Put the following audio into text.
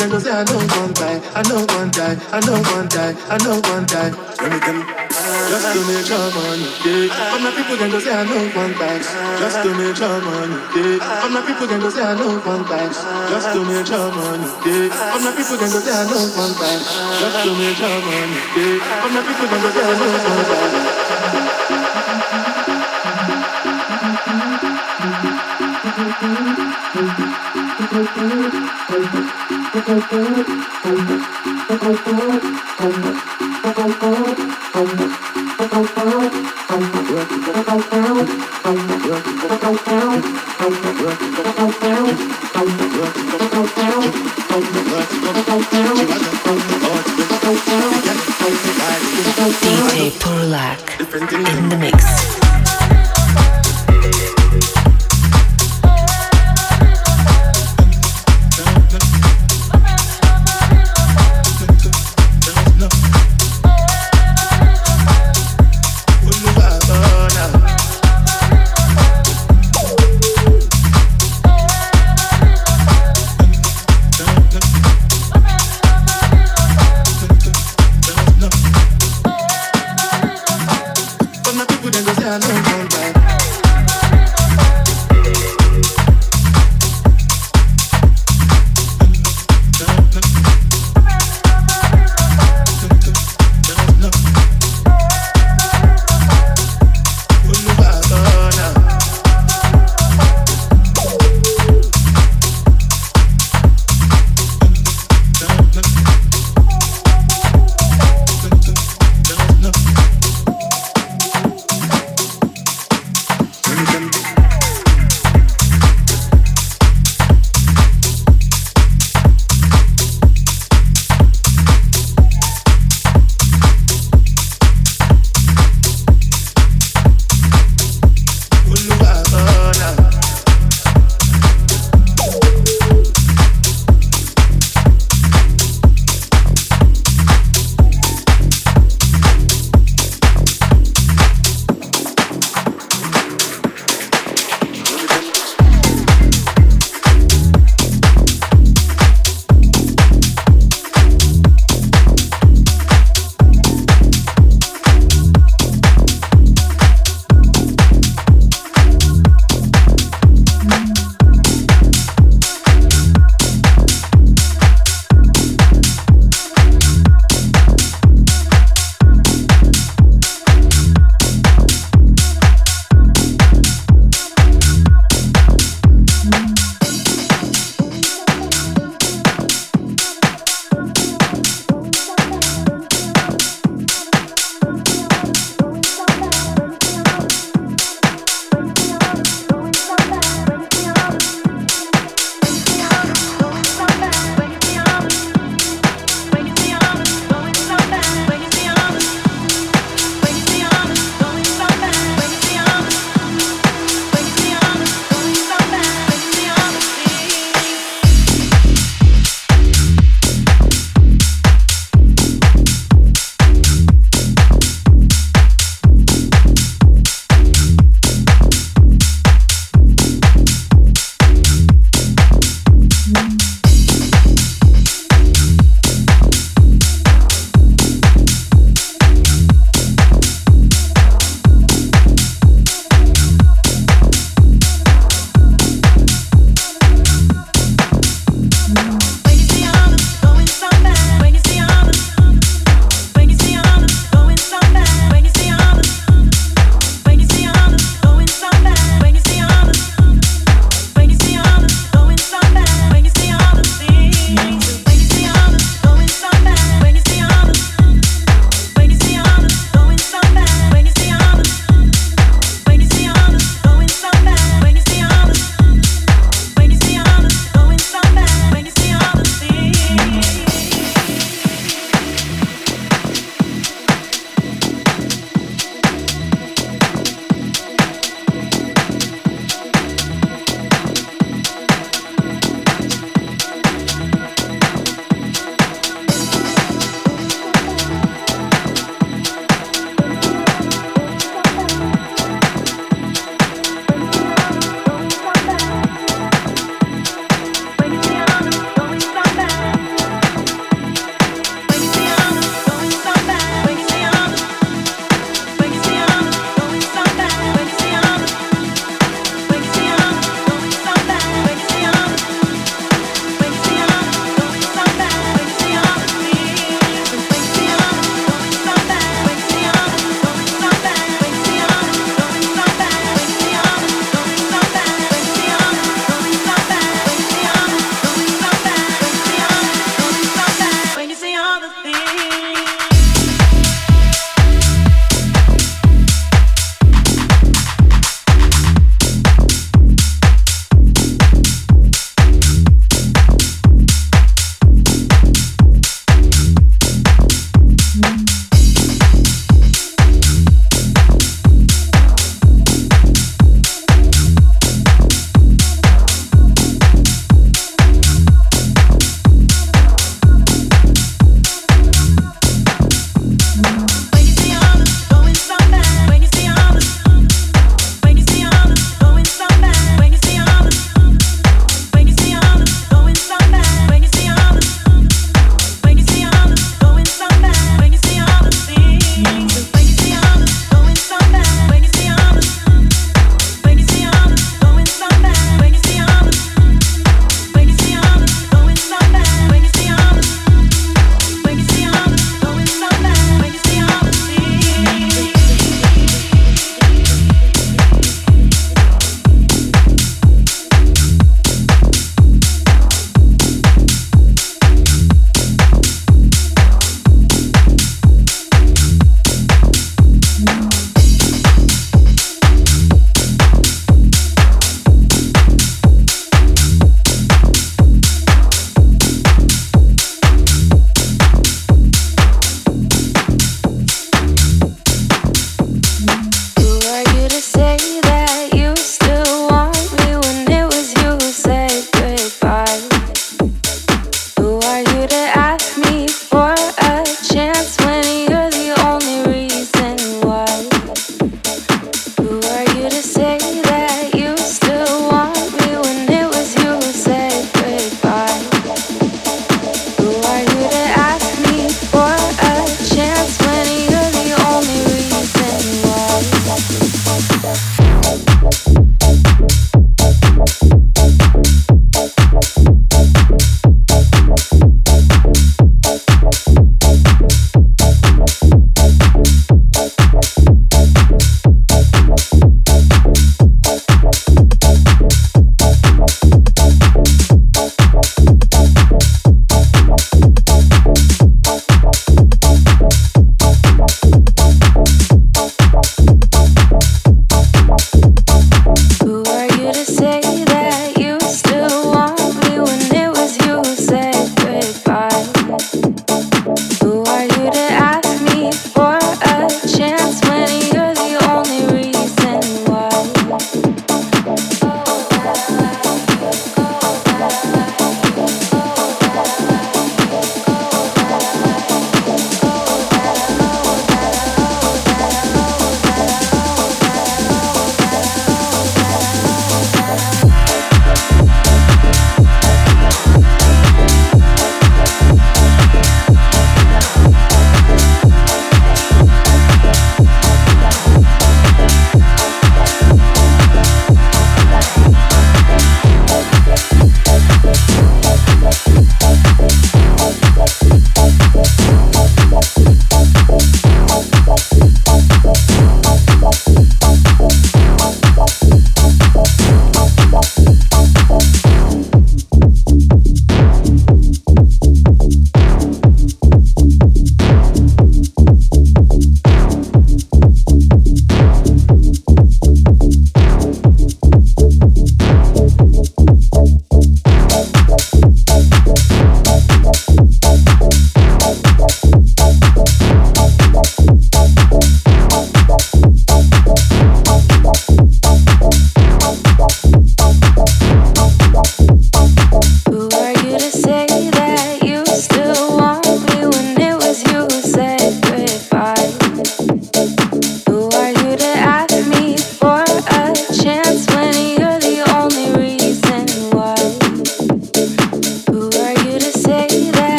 yeah. But my them go say I know one time. I know one time. I know one time. I know one time. Tell me, tell me. Just to make sure money, yeah. But my people them go say I know one time. Just to make sure money, yeah. But my people them go say I know one time. Just to make sure money, yeah. But my people them go say I know one time. Just to make sure money, yeah. But my people them go say I know one time. DJ Purlak in the mix.